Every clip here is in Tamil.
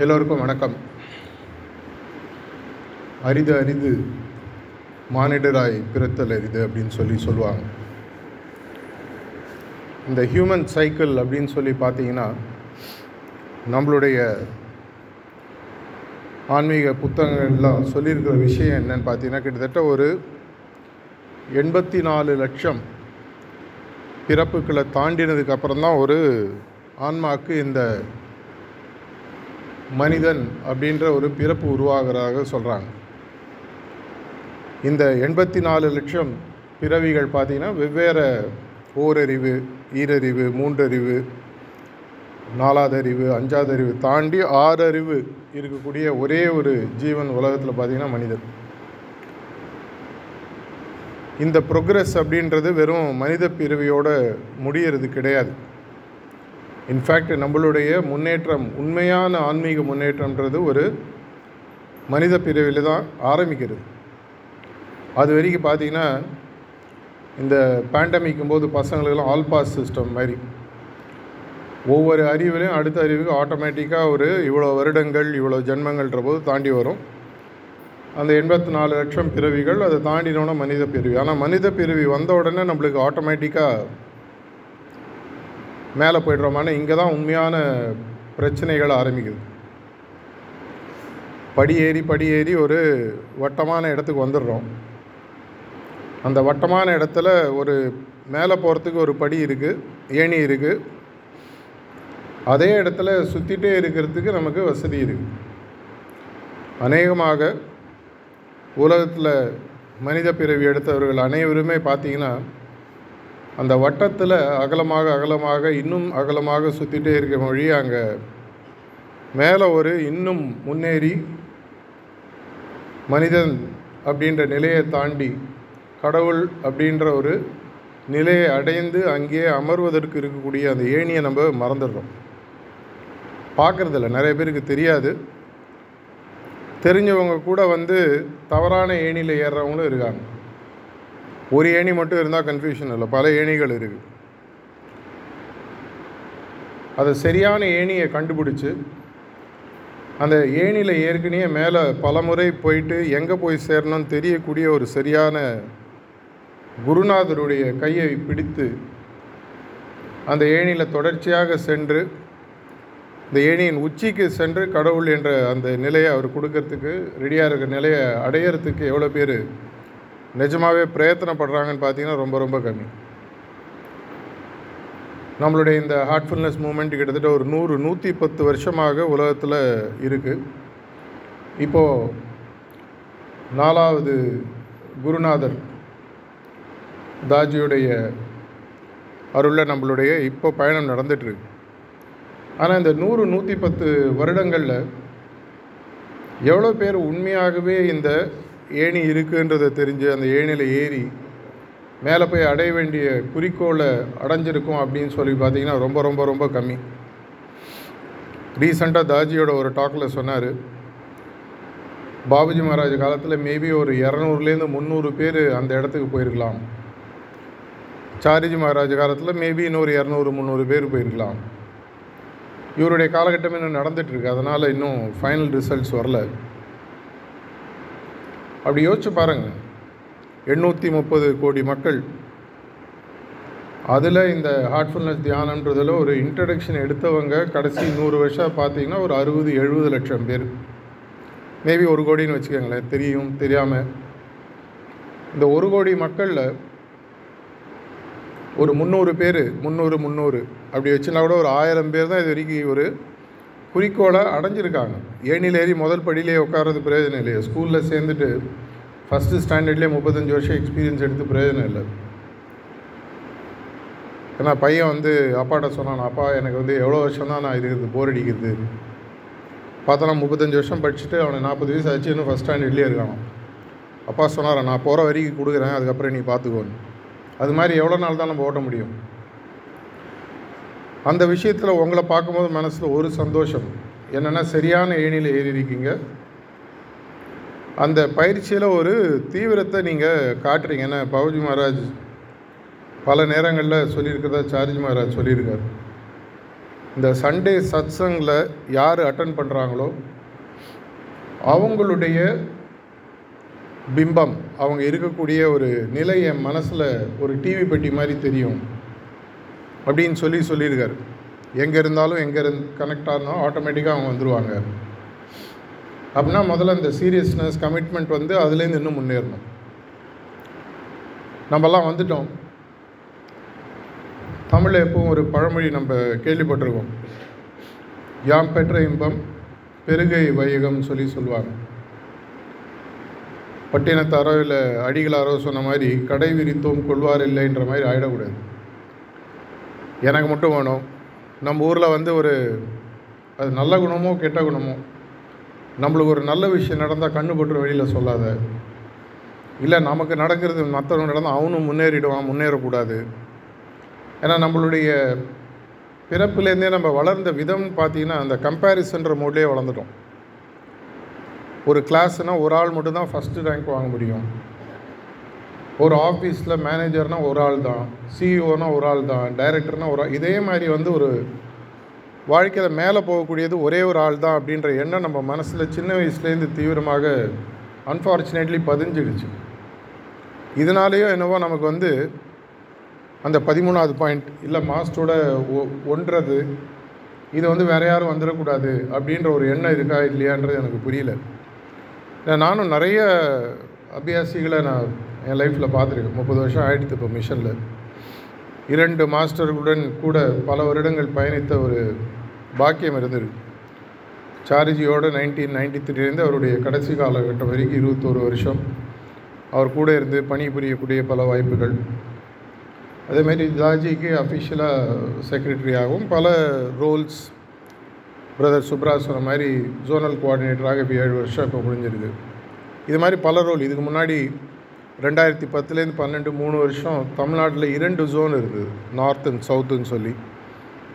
எல்லோருக்கும் வணக்கம். அரிது அரிது மானிடராய் பிறத்தல் அரிது அப்படின்னு சொல்லி சொல்லுவாங்க. இந்த ஹியூமன் சைக்கிள் அப்படின்னு சொல்லி பார்த்தீங்கன்னா நம்மளுடைய ஆன்மீக புத்தகங்கள்லாம் சொல்லியிருக்கிற விஷயம் என்னன்னு பார்த்தீங்கன்னா கிட்டத்தட்ட ஒரு எண்பத்தி நாலு லட்சம் பிறப்புகளை தாண்டினதுக்கு அப்புறம் தான் ஒரு ஆன்மாவுக்கு இந்த மனிதன் அப்படின்ற ஒரு பிறப்பு உருவாகிறதாக சொல்கிறாங்க இந்த எண்பத்தி நாலு லட்சம் பிறவிகள் பார்த்திங்கன்னா வெவ்வேறு ஓரறிவு ஈரறிவு மூன்றறிவு நாலாவது அறிவு அஞ்சாவது அறிவு தாண்டி ஆறறிவு இருக்கக்கூடிய ஒரே ஒரு ஜீவன் உலகத்தில் பார்த்திங்கன்னா மனிதன். இந்த ப்ரோக்ரஸ் அப்படின்றது வெறும் மனித பிறவியோடு முடியறது கிடையாது. இன்ஃபேக்ட் நம்மளுடைய முன்னேற்றம் உண்மையான ஆன்மீக முன்னேற்றம்ன்றது ஒரு மனித பிரிவில் தான் ஆரம்பிக்கிறது. அது வரைக்கும் பார்த்தீங்கன்னா இந்த பேண்டமிக்கும் போது பசங்களுக்கெல்லாம் ஆல் பாஸ் சிஸ்டம் மாதிரி. ஒவ்வொரு அறிவிலையும் அடுத்த அறிவுக்கு ஆட்டோமேட்டிக்காக ஒரு இவ்வளோ வருடங்கள் இவ்வளோ ஜென்மங்கள்ன்ற போது தாண்டி வரும். அந்த எண்பத்தி நாலு லட்சம் பிறவிகள் அதை தாண்டினோன்னா மனித பிறவி ஆனால் மனித பிறவி வந்த உடனே நம்மளுக்கு ஆட்டோமேட்டிக்காக மேலே போய்டுறோமான இங்கே தான் உண்மையான பிரச்சனைகள் ஆரம்பிக்குது. படி ஏறி படி ஏறி ஒரு வட்டமான இடத்துக்கு வந்துடுறோம். அந்த வட்டமான இடத்துல ஒரு மேலே போகிறதுக்கு ஒரு படி இருக்குது ஏணி இருக்குது அதே இடத்துல சுற்றிட்டே இருக்கிறதுக்கு நமக்கு வசதி இருக்குது அநேகமாக உலகத்தில் மனித பிறவி எடுத்தவர்கள் அனைவருமே பார்த்திங்கன்னா அந்த வட்டத்தில் அகலமாக அகலமாக இன்னும் அகலமாக சுற்றிட்டே இருக்க மொழி அங்கே மேலே ஒரு இன்னும் முன்னேறி மனிதன் அப்படின்ற நிலையை தாண்டி கடவுள் அப்படின்ற ஒரு நிலையை அடைந்து அங்கேயே அமர்வதற்கு இருக்கக்கூடிய அந்த ஏணியை நம்ம மறந்துடுறோம். பார்க்குறதில்ல. நிறைய பேருக்கு தெரியாது. தெரிஞ்சவங்க கூட வந்து தவறான ஏணியில் ஏறுறவங்களும் இருக்காங்க. ஒரு ஏணி மட்டும் இருந்தால் கன்ஃபியூஷன் இல்லை. பல ஏணிகள் இருக்குது அதை சரியான ஏணியை கண்டுபிடிச்சி அந்த ஏணியில் ஏற்கனவே மேலே பல முறை போயிட்டு எங்கே போய் சேரணும்னு தெரியக்கூடிய ஒரு சரியான குருநாதருடைய கையை பிடித்து அந்த ஏணியில் தொடர்ச்சியாக சென்று இந்த ஏணியின் உச்சிக்கு சென்று கடவுள் என்ற அந்த நிலையை அவர் கொடுக்கறதுக்கு ரெடியாக இருக்கிற நிலையை அடையிறதுக்கு எவ்வளோ பேர் நிஜமாகவே பிரயத்தனப்படுறாங்கன்னு பார்த்தீங்கன்னா ரொம்ப ரொம்ப கம்மி. நம்மளுடைய இந்த ஹார்ட்ஃபுல்னஸ் மூமெண்ட் கிட்டத்தட்ட ஒரு நூறு நூற்றி பத்து வருஷமாக உலகத்தில் இருக்குது இப்போது நாலாவது குருநாதர் தாஜியுடைய அருளில் நம்மளுடைய இப்போ பயணம் நடந்துகிட்ருக்கு ஆனால் இந்த நூறு நூற்றி பத்து வருடங்களில் எவ்வளோ பேர் உண்மையாகவே இந்த ஏணி இருக்குன்றதை தெரிஞ்சு அந்த ஏணியில் ஏறி மேலே போய் அடைய வேண்டிய குறிக்கோளை அடைஞ்சிருக்கும் அப்படின்னு சொல்லி பார்த்தீங்கன்னா ரொம்ப ரொம்ப ரொம்ப கம்மி. ரீசண்டாக தாஜியோட ஒரு டாக்கில் சொன்னார். பாபுஜி மகாராஜ் காலத்தில் மேபி ஒரு இரநூறுலேருந்து முந்நூறு பேர் அந்த இடத்துக்கு போயிருக்கலாம். சாரிஜி மகாராஜ் காலத்தில் மேபி இன்னொரு இரநூறு முந்நூறு பேர் போயிருக்கலாம். இவருடைய காலகட்டம் இன்னும் நடந்துகிட்ருக்கு அதனால் இன்னும் ஃபைனல் ரிசல்ட்ஸ் வரல. அப்படி யோசிச்சு பாருங்கள் எண்ணூற்றி முப்பது கோடி மக்கள். அதில் இந்த ஹார்ட்ஃபுல்னஸ் தியானன்றதில் ஒரு இன்ட்ரடக்ஷன் எடுத்தவங்க கடைசி நூறு வருஷம் பார்த்தீங்கன்னா ஒரு அறுபது எழுபது லட்சம் பேர். மேபி ஒரு கோடின்னு வச்சுக்கோங்களேன். தெரியும் தெரியாமல் இந்த ஒரு கோடி மக்களில் ஒரு முந்நூறு பேர் முந்நூறு முந்நூறு அப்படி வச்சுனா கூட ஒரு ஆயிரம் பேர் தான் இது வரைக்கும் ஒரு குறிக்கோளை அடைஞ்சிருக்காங்க. ஏணியில் ஏறி முதல் படியிலே உட்காரது பிரயோஜனம் இல்லையா. ஸ்கூலில் சேர்ந்துட்டு ஃபஸ்ட்டு ஸ்டாண்டர்ட்லேயே முப்பத்தஞ்சு வருஷம் எக்ஸ்பீரியன்ஸ் எடுத்து பிரயோஜனம் இல்லை. ஏன்னா பையன் வந்து அப்பாட்ட சொன்னான் அப்பா எனக்கு வந்து எவ்வளோ வருஷம் தான் நான் இருக்கிறது போர் அடிக்கிறது பார்த்தோன்னா முப்பத்தஞ்சு வருஷம் படிச்சுட்டு அவனை நாற்பது வயசு ஆச்சு இன்னும் ஃபஸ்ட் ஸ்டாண்டர்ட்லேயே இருக்கான். அப்பா சொன்னார் நான் போகிற வரைக்கும் கொடுக்குறேன் அதுக்கப்புறம் நீ பார்த்துக்கோன்னு. அது மாதிரி எவ்வளோ நாள் தான் நம்ம ஓட்ட முடியும்? அந்த விஷயத்தில் உங்களை பார்க்கும்போது மனசில் ஒரு சந்தோஷம். என்னென்னா சரியான ஏணியில் ஏறியிருக்கீங்க அந்த பயிற்சியில் ஒரு தீவிரத்தை நீங்கள் காட்டுறீங்க. ஏன்னா பவுஜி மகாராஜ் பல நேரங்களில் சொல்லியிருக்கிறதா சார்ஜி மகாராஜ் சொல்லியிருக்கார். இந்த சண்டே சத்சங்கில் யார் அட்டன் பண்ணுறாங்களோ அவங்களுடைய பிம்பம் அவங்க இருக்கக்கூடிய ஒரு நிலை என் மனசில் ஒரு டிவி பெட்டி மாதிரி தெரியும். அப்படின்னு சொல்லி சொல்லியிருக்காரு. எங்கே இருந்தாலும் எங்கே இருந்து கனெக்ட் ஆகணும் ஆட்டோமேட்டிக்காக அவங்க வந்துடுவாங்க அப்படின்னா முதல்ல இந்த சீரியஸ்னஸ் கமிட்மெண்ட் வந்து அதுலேருந்து இன்னும் முன்னேறணும். நம்மலாம் வந்துட்டோம். தமிழில் எப்பவும் ஒரு பழமொழி நம்ம கேள்விப்பட்டிருக்கோம். யாம் பெற்ற இன்பம் பெருகை வையகம்னு சொல்லி சொல்லுவாங்க பட்டினத்தாரோ இல்லை அடிகளாரோ சொன்ன மாதிரி கடை விரித்தோம் கொள்வார் இல்லைன்ற மாதிரி ஆகிடக்கூடாது எனக்கு மட்டும் வேணும். நம்ம ஊரில் வந்து ஒரு அது நல்ல குணமோ கெட்ட குணமோ நம்மளுக்கு ஒரு நல்ல விஷயம் நடந்தால் கண்ணு போட்டு வெளியில் சொல்லாத. இல்லை நமக்கு நடக்கிறது மற்றவங்க நடந்தால் அவனும் முன்னேறிடுவான் முன்னேறக்கூடாது. ஏன்னா நம்மளுடைய பிறப்புலேருந்தே நம்ம வளர்ந்த விதம் பார்த்தீங்கன்னா அந்த கம்பேரிசன்ற மோட்லேயே வளர்ந்துட்டோம். ஒரு கிளாஸ்னால் ஒரு ஆள் மட்டும்தான் ஃபஸ்ட்டு ரேங்க் வாங்க முடியும். ஒரு ஆஃபீஸில் மேனேஜர்னால் ஒரு ஆள் தான் சிஇஓனால் ஒரு ஆள் தான் டைரக்டர்னால் ஒரு ஆள் இதே மாதிரி வந்து ஒரு வாழ்க்கையில் மேலே போகக்கூடியது ஒரே ஒரு ஆள் தான் அப்படின்ற எண்ணம் நம்ம மனசில் சின்ன வயசுலேருந்து தீவிரமாக அன்ஃபார்ச்சுனேட்லி பதிஞ்சிடுச்சு. இதனாலேயோ என்னவோ நமக்கு வந்து அந்த பதிமூணாவது பாயிண்ட் இல்லை மாஸ்டரோட ஒ ஒன்றது இது வந்து வேறு யாரும் வந்துடக்கூடாது அப்படின்ற ஒரு எண்ணம் இருக்கா இல்லையான்றது எனக்கு புரியல. நானும் நிறைய அபியாசிகளை நான் என் லைஃப்பில் பார்த்துருக்கேன். முப்பது வருஷம் ஆகிடுது இப்போ மிஷனில். இரண்டு மாஸ்டர்களுடன் கூட பல வருடங்கள் பயணித்த ஒரு பாக்கியம் இருந்தது. சாரிஜியோட நைன்டீன் நைன்டி த்ரீலேருந்து அவருடைய கடைசி காலகட்டம் வரைக்கும் இருபத்தோரு வருஷம் அவர் கூட இருந்து பணிபுரியக்கூடிய பல வாய்ப்புகள். அதேமாரி ஜாஜிக்கு அஃபிஷியலாக செக்ரட்டரியாகவும் பல ரோல்ஸ் பிரதர் சுப்ராஜ் சொன்ன மாதிரி ஜோனல் கோஆர்டினேட்டராக இப்போ ஏழு வருஷம் இப்போ முடிஞ்சிருக்கு. இது மாதிரி பல ரோல் இதுக்கு முன்னாடி ரெண்டாயிரத்தி பத்துலேருந்து பன்னெண்டு மூணு வருஷம் தமிழ்நாட்டில் இரண்டு ஜோன் இருக்குது. நார்த் அண்ட் சவுத்துன்னு சொல்லி.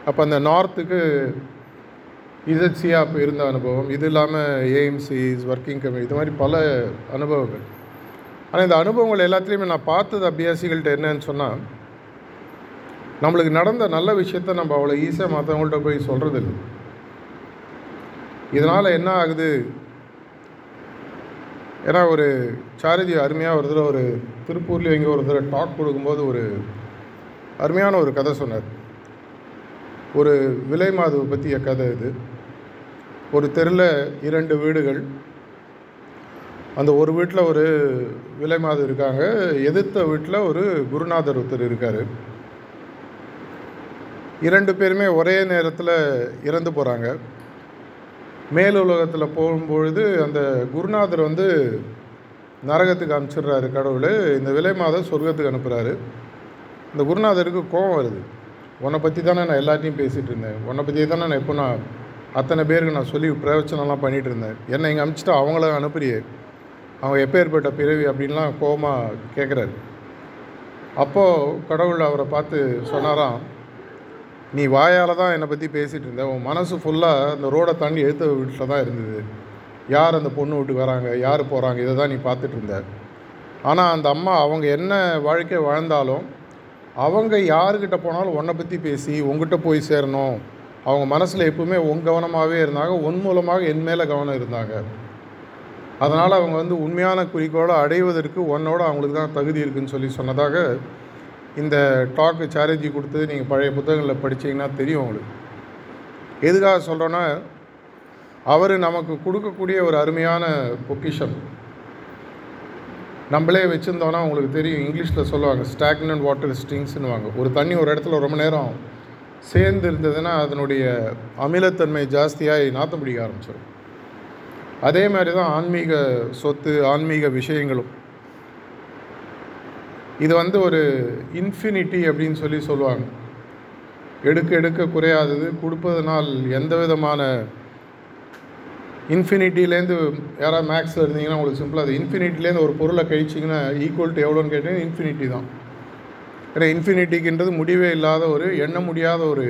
அப்போ அந்த நார்த்துக்கு இசட்சியாக அப்போ இருந்த அனுபவம். இது இல்லாமல் ஏஎம்சிஸ் ஒர்க்கிங் கமிட்டி இது மாதிரி பல அனுபவங்கள். ஆனால் இந்த அனுபவங்கள் எல்லாத்துலேயுமே நான் பார்த்தது அபியாசிகள்கிட்ட என்னன்னு சொன்னால் நம்மளுக்கு நடந்த நல்ல விஷயத்த நம்ம அவ்வளோ ஈஸியாக மற்றவங்கள்ட்ட போய் சொல்கிறது இல்லை இதனால் என்ன ஆகுது? ஏன்னா ஒரு சாரதி அருமையாக ஒரு தடவை ஒரு திருப்பூர்லேயும் எங்கே ஒரு தடவை டாக் கொடுக்கும்போது ஒரு அருமையான ஒரு கதை சொன்னார். ஒரு விலை மாதுவை பற்றிய கதை இது. ஒரு தெருவில் இரண்டு வீடுகள். அந்த ஒரு வீட்டில் ஒரு விலை மாது இருக்காங்க. எதிர்த்த வீட்டில் ஒரு குருநாதர் ஒருத்தர் இருக்கார். இரண்டு பேருமே ஒரே நேரத்தில் இறந்து போகிறாங்க மேலுலகத்தில் போகும்பொழுது அந்த குருநாதர் வந்து நரகத்துக்கு அனுப்பிச்சிடுறாரு கடவுள் இந்த விலை மாதம் சொர்க்கத்துக்கு அனுப்புகிறாரு இந்த குருநாதருக்கு கோபம் வருது. உன்னை பற்றி தானே நான் எல்லாத்தையும் பேசிகிட்டு இருந்தேன். உன்னை பற்றி தானே நான் எப்போ நான் அத்தனை பேருக்கு நான் சொல்லி பிரவச்சனம்லாம் பண்ணிகிட்டு இருந்தேன். என்னை இங்கே அனுப்பிச்சிட்டு அவங்கள அனுப்புறியே? அவங்க எப்பேற்பட்ட பிறவி அப்படின்லாம் கோபமாக கேட்குறாரு அப்போது கடவுள் அவரை பார்த்து சொன்னாராம் நீ வாயால் தான் என்னை பற்றி பேசிகிட்டு இருந்த. உன் மனசு ஃபுல்லாக அந்த ரோடை தாண்டி எழுத்த வீட்டில் தான் இருந்தது. யார் அந்த பொண்ணு வீட்டுக்கு வராங்க? யார் போகிறாங்க இதை தான் நீ பார்த்துட்டு இருந்த. ஆனால் அந்த அம்மா அவங்க என்ன வாழ்க்கை வாழ்ந்தாலும் அவங்க யாருக்கிட்ட போனாலும் உன்னை பற்றி பேசி உங்ககிட்ட போய் சேரணும். அவங்க மனசில் எப்பவுமே உன் கவனமாகவே இருந்தாங்க உன் மூலமாக என் மேலே கவனம் இருந்தாங்க. அதனால் அவங்க வந்து உண்மையான குறிக்கோளை அடைவதற்கு உன்னோட அவங்களுக்கு தான் தகுதி இருக்குன்னு சொல்லி சொன்னதாக இந்த டாக்கு சேரஞ்சி கொடுத்தது நீங்கள் பழைய புத்தகங்களில் படிச்சீங்கன்னா தெரியும் உங்களுக்கு. எதுக்காக சொல்கிறோன்னா அவர் நமக்கு கொடுக்கக்கூடிய ஒரு அருமையான பொக்கிஷம். நம்மளே வச்சுருந்தோன்னா உங்களுக்கு தெரியும் இங்கிலீஷில் சொல்லுவாங்க ஸ்டாக்னன் வாட்டர் ஸ்ட்ரிங்ஸ்னுவாங்க ஒரு தண்ணி ஒரு இடத்துல ரொம்ப நேரம் சேர்ந்து இருந்ததுன்னா அதனுடைய அமிலத்தன்மை ஜாஸ்தியாகி நாத்தம் பிடிக்க ஆரம்பிச்சிடும் அதே மாதிரி தான் ஆன்மீக சொத்து ஆன்மீக விஷயங்களும். இது வந்து ஒரு இன்ஃபினிட்டி அப்படின்னு சொல்லி சொல்லுவாங்க. எடுக்க எடுக்க குறையாதது. கொடுப்பதனால் எந்த விதமான இன்ஃபினிட்டிலேருந்து யாராவது மேக்ஸ் இருந்தீங்கன்னா உங்களுக்கு சிம்பிளாக அது இன்ஃபினிட்டிலேருந்து ஒரு பொருளை கழிச்சிங்கன்னா ஈக்குவல் டு எவ்வளோன்னு கேட்டீங்கன்னா இன்ஃபினிட்டி தான். ஏன்னா இன்ஃபினிட்டிக்குன்றது முடிவே இல்லாத ஒரு எண்ண முடியாத ஒரு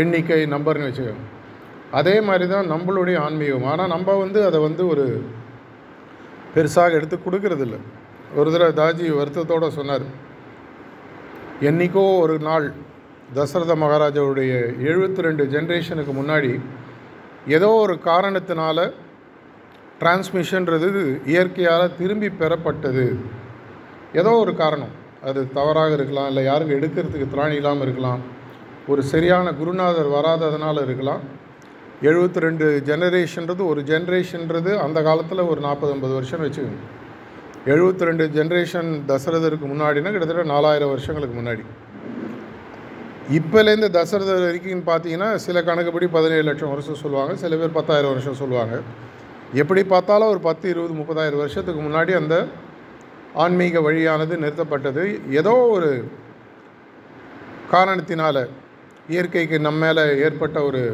எண்ணிக்கை நம்பர்னு வச்சுக்கோங்க. அதே மாதிரி தான் நம்மளுடைய ஆன்மீகம். ஆனால் நம்ம வந்து அதை வந்து ஒரு பெருசாக எடுத்து கொடுக்கறதில்ல. ஒரு தடவை தாஜி வருத்தத்தோடு சொன்னார் என்றைக்கோ ஒரு நாள் தசரத மகாராஜாவுடைய எழுபத்தி ரெண்டு ஜென்ரேஷனுக்கு முன்னாடி ஏதோ ஒரு காரணத்தினால டிரான்ஸ்மிஷன்றது இயற்கையால் திரும்பி பெறப்பட்டது. ஏதோ ஒரு காரணம். அது தவறாக இருக்கலாம் இல்லை யாருக்கு எடுக்கிறதுக்கு திராணி இல்லாமல் இருக்கலாம். ஒரு சரியான குருநாதர் வராததுனால இருக்கலாம். எழுபத்தி ரெண்டு ஜெனரேஷன்றது ஒரு ஜென்ரேஷன்றது அந்த காலத்தில் ஒரு நாற்பது ஐம்பது வருஷம் வச்சுக்கோங்க. எழுபத்தி ரெண்டு ஜென்ரேஷன் தசரதருக்கு முன்னாடினா கிட்டத்தட்ட நாலாயிரம் வருஷங்களுக்கு முன்னாடி. இப்போலேருந்து தசரதர் வரைக்கும் பார்த்தீங்கன்னா சில கணக்குப்படி பதினேழு லட்சம் வருஷம் சொல்லுவாங்க சில பேர் பத்தாயிரம் வருஷம் சொல்லுவாங்க. எப்படி பார்த்தாலும் ஒரு பத்து இருபது முப்பதாயிரம் வருஷத்துக்கு முன்னாடி அந்த ஆன்மீக வழியானது நிறுத்தப்பட்டது. ஏதோ ஒரு காரணத்தினால இயற்கைக்கு நம்ம மேலே ஏற்பட்ட ஒரு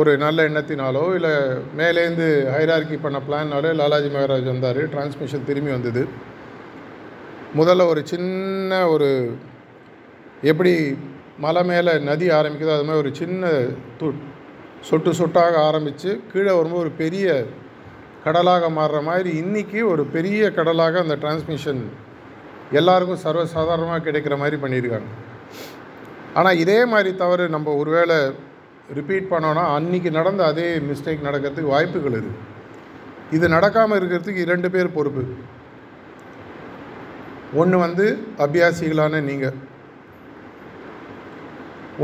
ஒரு நல்ல எண்ணத்தினாலோ இல்லை மேலேருந்து ஹைரார்கி பண்ண பிளான்னாலோ லாலாஜி மகாராஜ் வந்தார். டிரான்ஸ்மிஷன் திரும்பி வந்தது. முதல்ல ஒரு சின்ன ஒரு எப்படி மலை மேலே நதி ஆரம்பிக்குதோ அது மாதிரி ஒரு சின்ன து சொட்டு சொட்டாக ஆரம்பித்து கீழே வரும்போது ஒரு பெரிய கடலாக மாறுற மாதிரி இன்றைக்கி ஒரு பெரிய கடலாக அந்த டிரான்ஸ்மிஷன் எல்லாருக்கும் சர்வசாதாரணமாக கிடைக்கிற மாதிரி பண்ணியிருக்காங்க. ஆனால் இதே மாதிரி தவறு நம்ம ஒருவேளை ரிப்பீட் பண்ணோன்னா அன்றைக்கி நடந்த அதே மிஸ்டேக் நடக்கிறதுக்கு வாய்ப்புகள் இருக்குது இது நடக்காமல் இருக்கிறதுக்கு இரண்டு பேர் பொறுப்பு. ஒன்று வந்து அபியாசிகளான நீங்கள்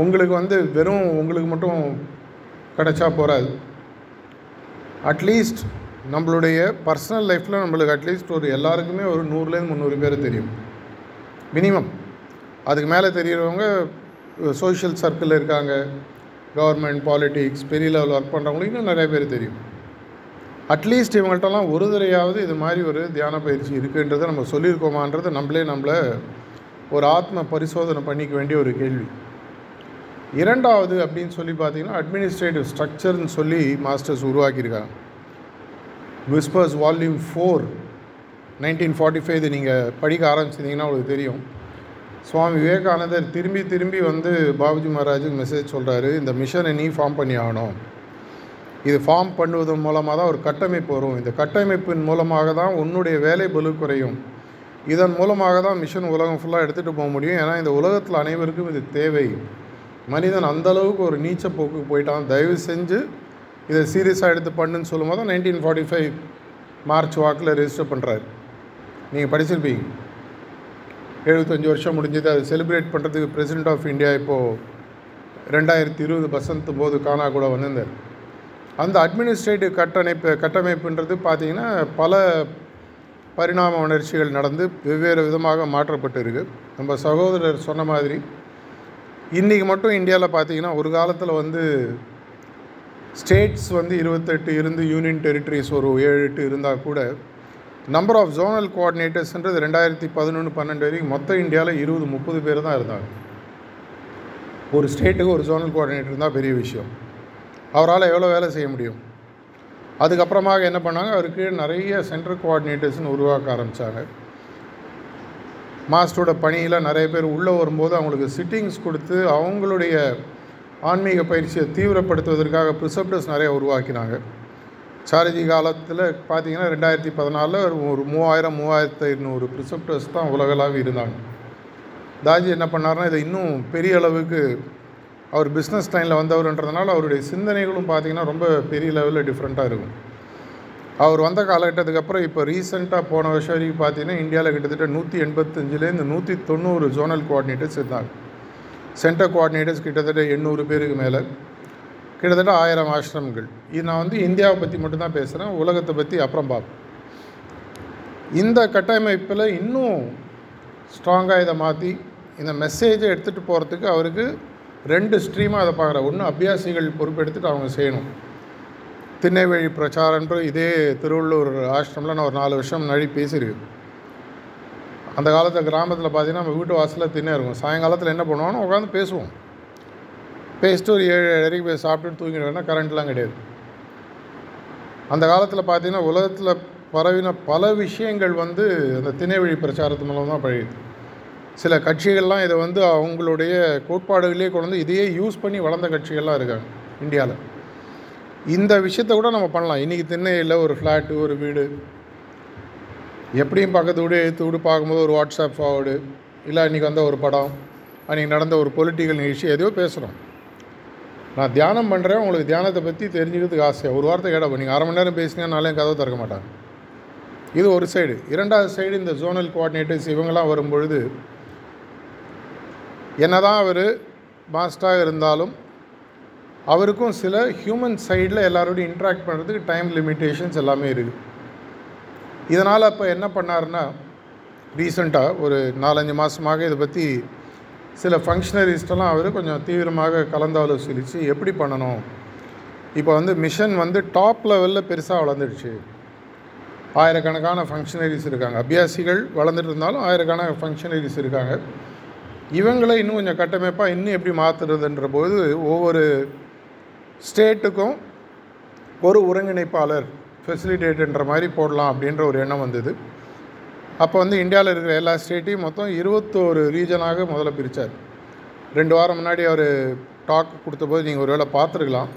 உங்களுக்கு வந்து வெறும் உங்களுக்கு மட்டும் கிடச்சா போகாது அட்லீஸ்ட் நம்மளுடைய பர்சனல் லைஃப்பில் நம்மளுக்கு அட்லீஸ்ட் ஒரு எல்லாருக்குமே ஒரு நூறுலேருந்து முந்நூறு பேர் தெரியும். மினிமம் அதுக்கு மேலே தெரிகிறவங்க சோஷியல் சர்க்கிளில் இருக்காங்க. கவர்மெண்ட் பாலிட்டிக்ஸ் பெரிய லெவலில் ஒர்க் பண்ணுறவங்களுக்கு இன்னும் நிறைய பேர் தெரியும். அட்லீஸ்ட் இவங்கள்ட்டலாம் ஒரு தடையாவது இது மாதிரி ஒரு தியான பயிற்சி இருக்குன்றதை நம்ம சொல்லியிருக்கோமான்றது நம்மளே நம்மளை ஒரு ஆத்ம பரிசோதனை பண்ணிக்க வேண்டிய ஒரு கேள்வி. இரண்டாவது அப்படின்னு சொல்லி பார்த்தீங்கன்னா அட்மினிஸ்ட்ரேட்டிவ் ஸ்ட்ரக்சர்னு சொல்லி மாஸ்டர்ஸ் உருவாக்கியிருக்காங்க. Whispers volume four nineteen forty five இது நீங்கள் படிக்க ஆரம்பிச்சிருந்தீங்கன்னா உங்களுக்கு தெரியும். சுவாமி விவேகானந்தர் திரும்பி திரும்பி வந்து பாபுஜி மகாராஜுக்கு மெசேஜ் சொல்கிறாரு இந்த மிஷனை நீ ஃபார்ம் பண்ணி ஆகணும். இது ஃபார்ம் பண்ணுவதன் மூலமாக தான் ஒரு கட்டமைப்பு வரும். இந்த கட்டமைப்பின் மூலமாக தான் உன்னுடைய வேலை பலு குறையும். இதன் மூலமாக தான் மிஷன் உலகம் ஃபுல்லாக எடுத்துகிட்டு போக முடியும். ஏன்னா இந்த உலகத்தில் அனைவருக்கும் இது தேவை. மனிதன் அந்த அளவுக்கு ஒரு நீச்ச போக்குக்கு போயிட்டான். தயவு செஞ்சு இதை சீரியஸாக எடுத்து பண்ணுன்னு சொல்லும்போது தான் நைன்டீன் ஃபார்ட்டி ஃபைவ் மார்ச் வாக்கில் ரெஜிஸ்டர் பண்ணுறாரு நீங்கள் படிச்சிருப்பீங்க. எழுபத்தஞ்சி வருஷம் முடிஞ்சது. அது செலிப்ரேட் பண்ணுறதுக்கு பிரசிடெண்ட் ஆஃப் இந்தியா இப்போது ரெண்டாயிரத்தி இருபது பசந்த் போது கானா கூட வந்திருந்தார். அந்த அட்மினிஸ்ட்ரேட்டிவ் கட்டமைப்பு கட்டமைப்புன்றது பார்த்திங்கன்னா பல பரிணாம உணர்ச்சிகள் நடந்து வெவ்வேறு விதமாக மாற்றப்பட்டு இருக்குது நம்ம சகோதரர் சொன்ன மாதிரி இன்றைக்கி மட்டும் இந்தியாவில் பார்த்திங்கன்னா ஒரு காலத்தில் வந்து ஸ்டேட்ஸ் வந்து இருபத்தெட்டு இருந்து யூனியன் டெரிட்டரிஸ் ஒரு ஏழு எட்டு இருந்தால் கூட நம்பர் ஆஃப் ஜோனல் கோஆர்டினேட்டர்ஸ்ன்றது ரெண்டாயிரத்தி பதினொன்று பன்னெண்டு வரைக்கும் மொத்த இந்தியாவில் இருபது முப்பது பேர் தான் இருந்தாங்க. ஒரு ஸ்டேட்டுக்கு ஒரு ஜோனல் கோஆர்டினேட்டர் தான் பெரிய விஷயம். அவரால் எவ்வளோ வேலை செய்ய முடியும்? அதுக்கப்புறமாக என்ன பண்ணாங்க? அவருக்கு நிறைய சென்ட்ரல் கோஆர்டினேட்டர்ஸ்னு உருவாக்க ஆரம்பித்தாங்க மாஸ்டரோட பணியில் நிறைய பேர் உள்ளே வரும்போது அவங்களுக்கு சிட்டிங்ஸ் கொடுத்து அவங்களுடைய ஆன்மீக பயிற்சியை தீவிரப்படுத்துவதற்காக ப்ரிசப்டர்ஸ் நிறைய உருவாக்கினாங்க. சாரதி காலத்தில் பார்த்தீங்கன்னா ரெண்டாயிரத்தி பதினாலில் ஒரு மூவாயிரம் மூவாயிரத்து ஐநூறு ப்ரிசப்டர்ஸ் தான் உலகளாவி இருந்தாங்க. தாஜி என்ன பண்ணார்னா இதை இன்னும் பெரிய அளவுக்கு அவர் பிஸ்னஸ் லைனில் வந்தவர்ன்றதுனால அவருடைய சிந்தனைகளும் பார்த்திங்கன்னா ரொம்ப பெரிய லெவலில் டிஃப்ரெண்ட்டாக இருக்கும். அவர் வந்த காலகட்டத்துக்கு அப்புறம் இப்போ ரீசெண்டாக போன வருஷம் வரைக்கும் பார்த்தீங்கன்னா இந்தியாவில் கிட்டத்தட்ட நூற்றி எண்பத்தஞ்சிலேருந்து நூற்றி தொண்ணூறு ஜோனல் கோஆர்டினேட்டர்ஸ் இருந்தாங்க. சென்டர் கோஆர்டினேட்டர்ஸ் கிட்டத்தட்ட எண்ணூறு பேருக்கு மேலே. கிட்டத்தட்ட ஆயிரம் ஆசிரமங்கள். இது நான் வந்து இந்தியாவை பற்றி மட்டும்தான் பேசுகிறேன் உலகத்தை பற்றி அப்புறம் பார்ப்போம். இந்த கட்டமைப்பில் இன்னும் ஸ்ட்ராங்காக இதை மாற்றி இந்த மெசேஜை எடுத்துகிட்டு போகிறதுக்கு அவருக்கு ரெண்டு ஸ்ட்ரீமாக அதை பார்க்குற ஒன்று அபியாசிகள் பொறுப்பெடுத்துட்டு அவங்க செய்யணும். திண்ணைவழி பிரச்சாரன்ற இதே திருவள்ளூர் ஆசிரமில் நான் ஒரு நாலு வருஷம் முன்னாடி பேசியிருக்கேன். அந்த காலத்தில் கிராமத்தில் பார்த்தீங்கன்னா நம்ம வீட்டு வாசலில் திண்ணை இருக்கும். சாயங்காலத்தில் என்ன பண்ணுவோம்னு உட்காந்து பேசுவோம். பேசிட்டு ஒரு ஏழு ஏழரைக்கு போய் சாப்பிட்டுட்டு தூங்கிடுவேன்னா கரண்ட்லாம் கிடையாது. அந்த காலத்தில் பார்த்தீங்கன்னா உலகத்தில் பரவின பல விஷயங்கள் வந்து அந்த திணைவழி பிரச்சாரத்து மூலம் தான் பழகிது சில கட்சிகள்லாம் இதை வந்து அவங்களுடைய கோட்பாடுகளே கொண்டு வந்து இதையே யூஸ் பண்ணி வளர்ந்த கட்சிகள்லாம் இருக்காங்க இந்தியாவில் இந்த விஷயத்த கூட நம்ம பண்ணலாம். இன்றைக்கி திண்ணையில் ஒரு ஃப்ளாட்டு ஒரு வீடு. எப்படியும் பக்கத்து வீடு எடுத்து வீடு பார்க்கும்போது ஒரு வாட்ஸ்அப் ஃபார்வர்டு இல்லை இன்றைக்கி வந்த ஒரு படம். அன்றைக்கி நடந்த ஒரு பொலிட்டிக்கல் நிகழ்ச்சி எதையோ பேசுகிறோம் நான் தியானம் பண்ணுறேன் உங்களுக்கு தியானத்தை பற்றி தெரிஞ்சுக்கிறதுக்கு ஆசையாக ஒரு வார்த்தை கேடப்போ நீங்கள் அரை மணி நேரம் பேசினீங்கன்னா கதவை திறக்க மாட்டாங்க. இது ஒரு சைடு இரண்டாவது சைடு இந்த ஜோனல் கோஆர்டினேட்டர்ஸ் இவங்கெல்லாம் வரும்பொழுது என்னதான் அவர் மாஸ்டராக இருந்தாலும் அவருக்கும் சில ஹியூமன் சைடில் எல்லாரோடையும் இன்ட்ராக்ட் பண்ணுறதுக்கு டைம் லிமிட்டேஷன்ஸ் எல்லாமே இருக்குது இதனால் அப்போ என்ன பண்ணாருன்னா ரீசண்டாக ஒரு நாலஞ்சு மாதமாக இதை பற்றி சில ஃபங்க்ஷனரிஸ்டெல்லாம் அவர் கொஞ்சம் தீவிரமாக கலந்தாலோசிச்சு எப்படி பண்ணணும்? இப்போ வந்து மிஷன் வந்து டாப் லெவலில் பெருசாக வளர்ந்துடுச்சு. ஆயிரக்கணக்கான ஃபங்க்ஷனரிஸ் இருக்காங்க. அபியாசிகள் வளர்ந்துட்டு இருந்தாலும் ஆயிரக்கணக்கான ஃபங்க்ஷனரிஸ் இருக்காங்க. இவங்களை இன்னும் கொஞ்சம் கட்டமைப்பாக இன்னும் எப்படி மாற்றுறதுன்ற போது ஒவ்வொரு ஸ்டேட்டுக்கும் ஒரு ஒருங்கிணைப்பாளர் ஃபெசிலிட்டேட்டுன்ற மாதிரி போடலாம் அப்படின்ற ஒரு எண்ணம் வந்தது. அப்போ வந்து இந்தியாவில் இருக்கிற எல்லா ஸ்டேட்டையும் மொத்தம் இருபத்தோரு ரீஜனாக முதல்ல பிரித்தார் ரெண்டு வாரம் முன்னாடி அவர் டாக் கொடுத்தபோது நீங்கள் ஒரு வேளை பார்த்துருக்கலாம்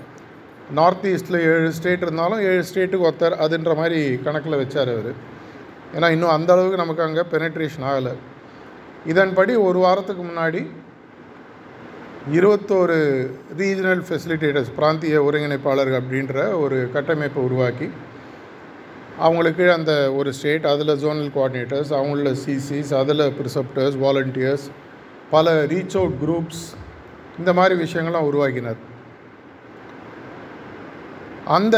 நார்த் ஈஸ்ட்டில் ஏழு ஸ்டேட் இருந்தாலும் ஏழு ஸ்டேட்டுக்கு ஒருத்தர் அதுன்ற மாதிரி கணக்கில் வச்சார் அவர். ஏன்னா இன்னும் அந்த அளவுக்கு நமக்கு அங்கே பெனட்ரேஷன் ஆகலை. இதன்படி ஒரு வாரத்துக்கு முன்னாடி இருபத்தோரு ரீஜனல் ஃபெசிலிட்டேட்டர்ஸ் பிராந்திய ஒருங்கிணைப்பாளர்கள் அப்படின்ற ஒரு கட்டமைப்பை உருவாக்கி அவங்களுக்கு அந்த ஒரு ஸ்டேட் அதில் ஜோனல் கோஆர்டினேட்டர்ஸ் அவங்கள சிசிஸ் அதில் ப்ரிசப்டர்ஸ் வாலண்டியர்ஸ் பல ரீச் அவுட் குரூப்ஸ் இந்த மாதிரி விஷயங்கள்லாம் உருவாக்கினார். அந்த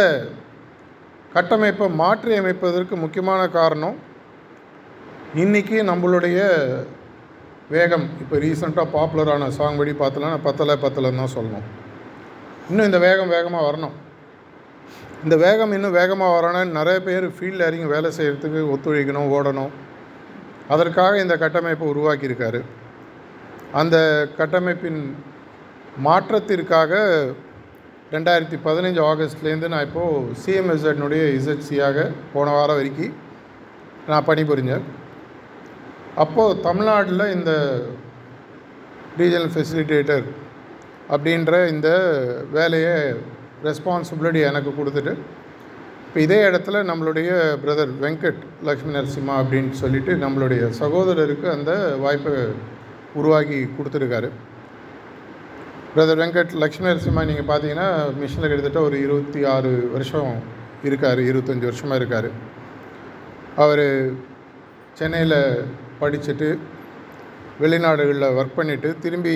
கட்டமைப்பை மாற்றி அமைப்பதற்கு முக்கியமான காரணம் இன்றைக்கி நம்மளுடைய வேகம் இப்போ ரீசெண்டாக பாப்புலரான சாங் படி பார்த்தலாம் பத்தலை பத்தலைன்னு தான் சொல்லணும். இன்னும் இந்த வேகம் வேகமாக வரணும். இந்த வேகம் இன்னும் வேகமாக வரணும் நிறைய பேர் ஃபீல்டில் இறங்கி வேலை செய்கிறதுக்கு ஒத்துழைக்கணும் ஓடணும். அதற்காக இந்த கட்டமைப்பை உருவாக்கியிருக்காரு. அந்த கட்டமைப்பின் மாற்றத்திற்காக ரெண்டாயிரத்தி பதினஞ்சு ஆகஸ்ட்லேருந்து நான் இப்போது சிஎம்எஸ்எட்னுடைய இசட்சியாக போன வாரம் வரைக்கும் நான் பணிபுரிஞ்சேன். அப்போது தமிழ்நாட்டில் இந்த ரீஜனல் ஃபெசிலிட்டேட்டர் அப்படின்ற இந்த வேலையை ரெஸ்பான்சிபிலிட்டி எனக்கு கொடுத்துட்டு இப்போ இதே இடத்துல நம்மளுடைய பிரதர் வெங்கட் லக்ஷ்மி நரசிம்மா அப்படின்னு சொல்லிட்டு நம்மளுடைய சகோதரருக்கு அந்த வாய்ப்பை உருவாக்கி கொடுத்துருக்காரு. பிரதர் வெங்கட் லக்ஷ்மி நரசிம்மா நீங்கள் பார்த்தீங்கன்னா மிஷனில் கிட்டத்தட்ட ஒரு இருபத்தி ஆறு வருஷம் இருக்கார் இருபத்தஞ்சி வருஷமாக இருக்கார். அவர் சென்னையில் படிச்சுட்டு வெளிநாடுகளில் ஒர்க் பண்ணிவிட்டு திரும்பி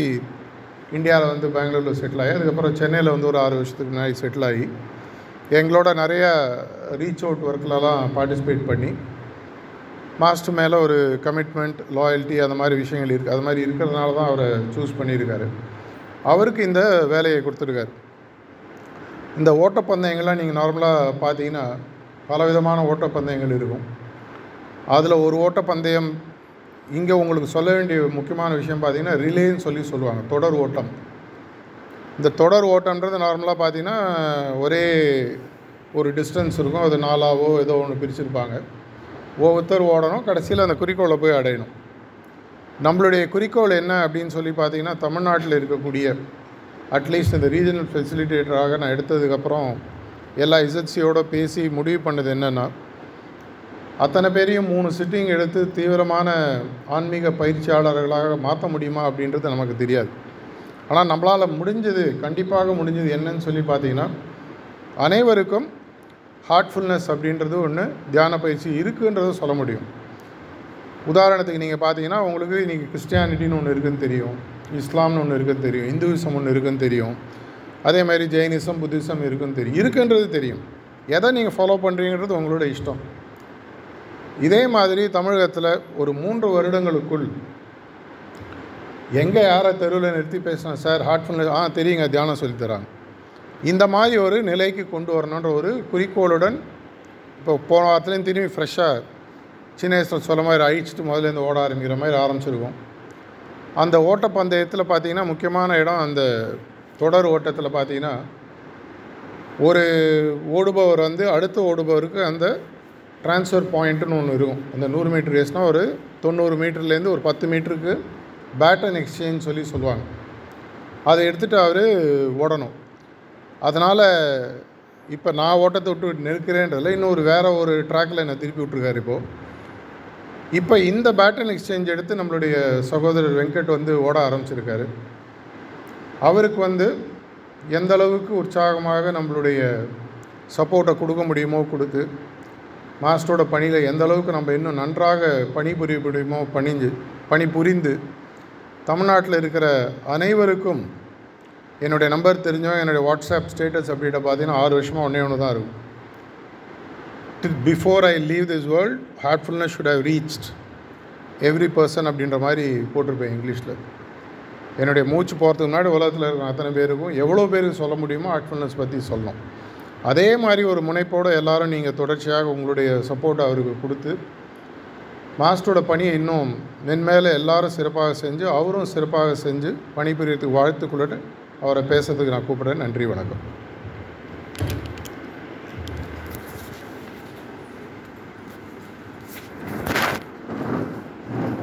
இந்தியாவில் வந்து பெங்களூரில் செட்டில் ஆகி அதுக்கப்புறம் சென்னையில் வந்து ஒரு ஆறு வருஷத்துக்கு முன்னாடி செட்டில் ஆகி எங்களோட நிறைய ரீச் அவுட் ஒர்க்லலாம் பார்ட்டிசிபேட் பண்ணி மாஸ்டர் மேலே ஒரு கமிட்மெண்ட் லாயல்ட்டி அந்த மாதிரி விஷயங்கள் இருக்குது அது மாதிரி இருக்கிறதுனால தான் அவரை சூஸ் பண்ணியிருக்காரு. அவருக்கு இந்த வேலையை கொடுத்துருக்காரு. இந்த ஓட்டப்பந்தயங்கள்லாம் நீங்கள் நார்மலாக பார்த்தீங்கன்னா பலவிதமான ஓட்டப்பந்தயங்கள் இருக்கும். அதில் ஒரு ஓட்டப்பந்தயம் இங்கே உங்களுக்கு சொல்ல வேண்டிய முக்கியமான விஷயம் பார்த்தீங்கன்னா ரிலேன்னு சொல்லி சொல்லுவாங்க தொடர் ஓட்டம். இந்த தொடர் ஓட்டம்ன்றது நார்மலாக பார்த்தீங்கன்னா ஒரே ஒரு டிஸ்டன்ஸ் இருக்கும். அது நாலாவோ ஏதோ ஒன்று பிரிச்சிருப்பாங்க. ஒவ்வொருத்தர் ஓடணும். கடைசியில் அந்த குறிக்கோளை போய் அடையணும். நம்மளுடைய குறிக்கோள் என்ன அப்படின்னு சொல்லி பார்த்தீங்கன்னா தமிழ்நாட்டில் இருக்கக்கூடிய அட்லீஸ்ட் இந்த ரீஜனல் ஃபெசிலிட்டேட்டராக நான் எடுத்ததுக்கப்புறம் எல்லா இசட்சியோடு பேசி முடிவு பண்ணது என்னென்னா அத்தனை பேரையும் மூணு சிட்டிங் எடுத்து தீவிரமான ஆன்மீக பயிற்சியாளர்களாக மாற்ற முடியுமா அப்படின்றது நமக்கு தெரியாது. ஆனால் நம்மளால் முடிஞ்சது கண்டிப்பாக முடிஞ்சது என்னன்னு சொல்லி பார்த்தீங்கன்னா அனைவருக்கும் ஹார்ட்ஃபுல்னஸ் அப்படின்றது ஒன்று தியான பயிற்சி இருக்குன்றதும் சொல்ல முடியும். உதாரணத்துக்கு நீங்கள் பார்த்தீங்கன்னா உங்களுக்கு இன்றைக்கி கிறிஸ்டியானிட்டின்னு ஒன்று இருக்குதுன்னு தெரியும் இஸ்லாம்னு ஒன்று இருக்குன்னு தெரியும் இந்துவிசம் ஒன்று இருக்குன்னு தெரியும் அதே மாதிரி ஜெயினிசம் புத்திசம் இருக்குன்னு தெரியும் இருக்குன்றது தெரியும். எதை நீங்கள் ஃபாலோ பண்ணுறீங்கிறது உங்களோட இஷ்டம். இதே மாதிரி தமிழகத்தில் ஒரு மூன்று வருடங்களுக்குள் எங்கே யாரை தெருவில் நிறுத்தி பேசினா சார்? ஹார்ட்ஃபுல்னஸ் ஆ தெரியுங்க தியானம் சொல்லித்தராங்க இந்த மாதிரி ஒரு நிலைக்கு கொண்டு வரணுன்ற ஒரு குறிக்கோளுடன் இப்போ போன வாரத்துலேயும் திரும்பி ஃப்ரெஷ்ஷாக சின்ன வயசில் சொல்ல மாதிரி அழிச்சிட்டு முதல்லேருந்து ஓட ஆரம்பிக்கிற மாதிரி ஆரம்பிச்சிருக்கோம். அந்த ஓட்டப்பந்தயத்தில் பார்த்திங்கன்னா முக்கியமான இடம் அந்த தொடர் ஓட்டத்தில் பார்த்திங்கன்னா ஒரு ஓடுபவர் வந்து அடுத்த ஓடுபவருக்கு அந்த ட்ரான்ஸ்ஃபர் பாயிண்ட்டுன்னு ஒன்று இருக்கும். அந்த நூறு மீட்டர் ரேஸ்னால் ஒரு தொண்ணூறு மீட்டர்லேருந்து ஒரு பத்து மீட்டருக்கு பேட்டன் எக்ஸ்சேஞ்ச் சொல்லி சொல்லுவாங்க. அதை எடுத்துகிட்டு அவர் ஓடணும். அதனால் இப்போ நான் ஓட்டத்தை விட்டு நெருக்கிறேன்றதில் இன்னொரு வேறு ஒரு ட்ராக்கில் என்னை திருப்பி விட்ருக்காரு இப்போது இப்போ இந்த பேட்டன் எக்ஸ்சேஞ்ச் எடுத்து நம்மளுடைய சகோதரர் வெங்கட் வந்து ஓட ஆரம்பிச்சிருக்காரு. அவருக்கு வந்து எந்த அளவுக்கு உற்சாகமாக நம்மளுடைய சப்போர்ட்டை கொடுக்க முடியுமோ கொடுத்து மாஸ்டரோட பணியில் எந்த அளவுக்கு நம்ம இன்னும் நன்றாக பணிபுரிய முடியுமோ பணிஞ்சு பணி புரிந்து தமிழ்நாட்டில் இருக்கிற அனைவருக்கும் என்னுடைய நம்பர் தெரிஞ்சோம் என்னுடைய வாட்ஸ்அப் ஸ்டேட்டஸ் அப்படின்ட்டு பார்த்தீங்கன்னா ஆறு வருஷமாக ஒன்றே ஒன்று தான் இருக்கும் before I leave this world heartfulness should have reached every person அப்படின்ற மாதிரி போட்டிருப்பேன் இங்கிலீஷில். என்னுடைய மூச்சு போகிறதுக்கு முன்னாடி உலகத்தில் இருக்கிற அத்தனை பேருக்கும் எவ்வளோ பேருக்கு சொல்ல முடியுமோ ஹார்ட்ஃபுல்னஸ் பற்றி சொல்லணும். அதே மாதிரி ஒரு முனைப்போடு எல்லாரும் நீங்கள் தொடர்ச்சியாக உங்களுடைய சப்போர்ட் அவருக்கு கொடுத்து மாஸ்டரோட பணியை இன்னும் மென்மேலே எல்லாரும் சிறப்பாக செஞ்சு அவரும் சிறப்பாக செஞ்சு பணிபுரியத்துக்கு வாழ்த்துக்குள்ளட்டு அவரை பேசுறதுக்கு நான் கூப்பிட்றேன். நன்றி வணக்கம்.